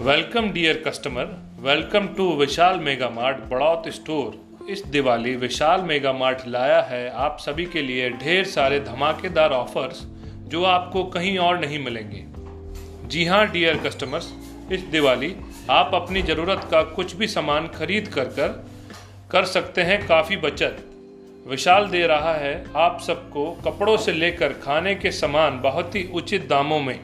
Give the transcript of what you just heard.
Welcome dear customer welcome to Vishal mega mart Baraut store इस दिवाली विशाल mega mart लाया है आप सभी के लिए ढेर सारे धमाकेदार ऑफर्स जो आपको कहीं और नहीं मिलेंगे। जी हाँ डियर कस्टमर्स इस दिवाली आप अपनी ज़रूरत का कुछ भी सामान खरीद कर कर कर सकते हैं काफ़ी बचत। विशाल दे रहा है आप सबको कपड़ों से लेकर खाने के सामान बहुत ही उचित दामों में।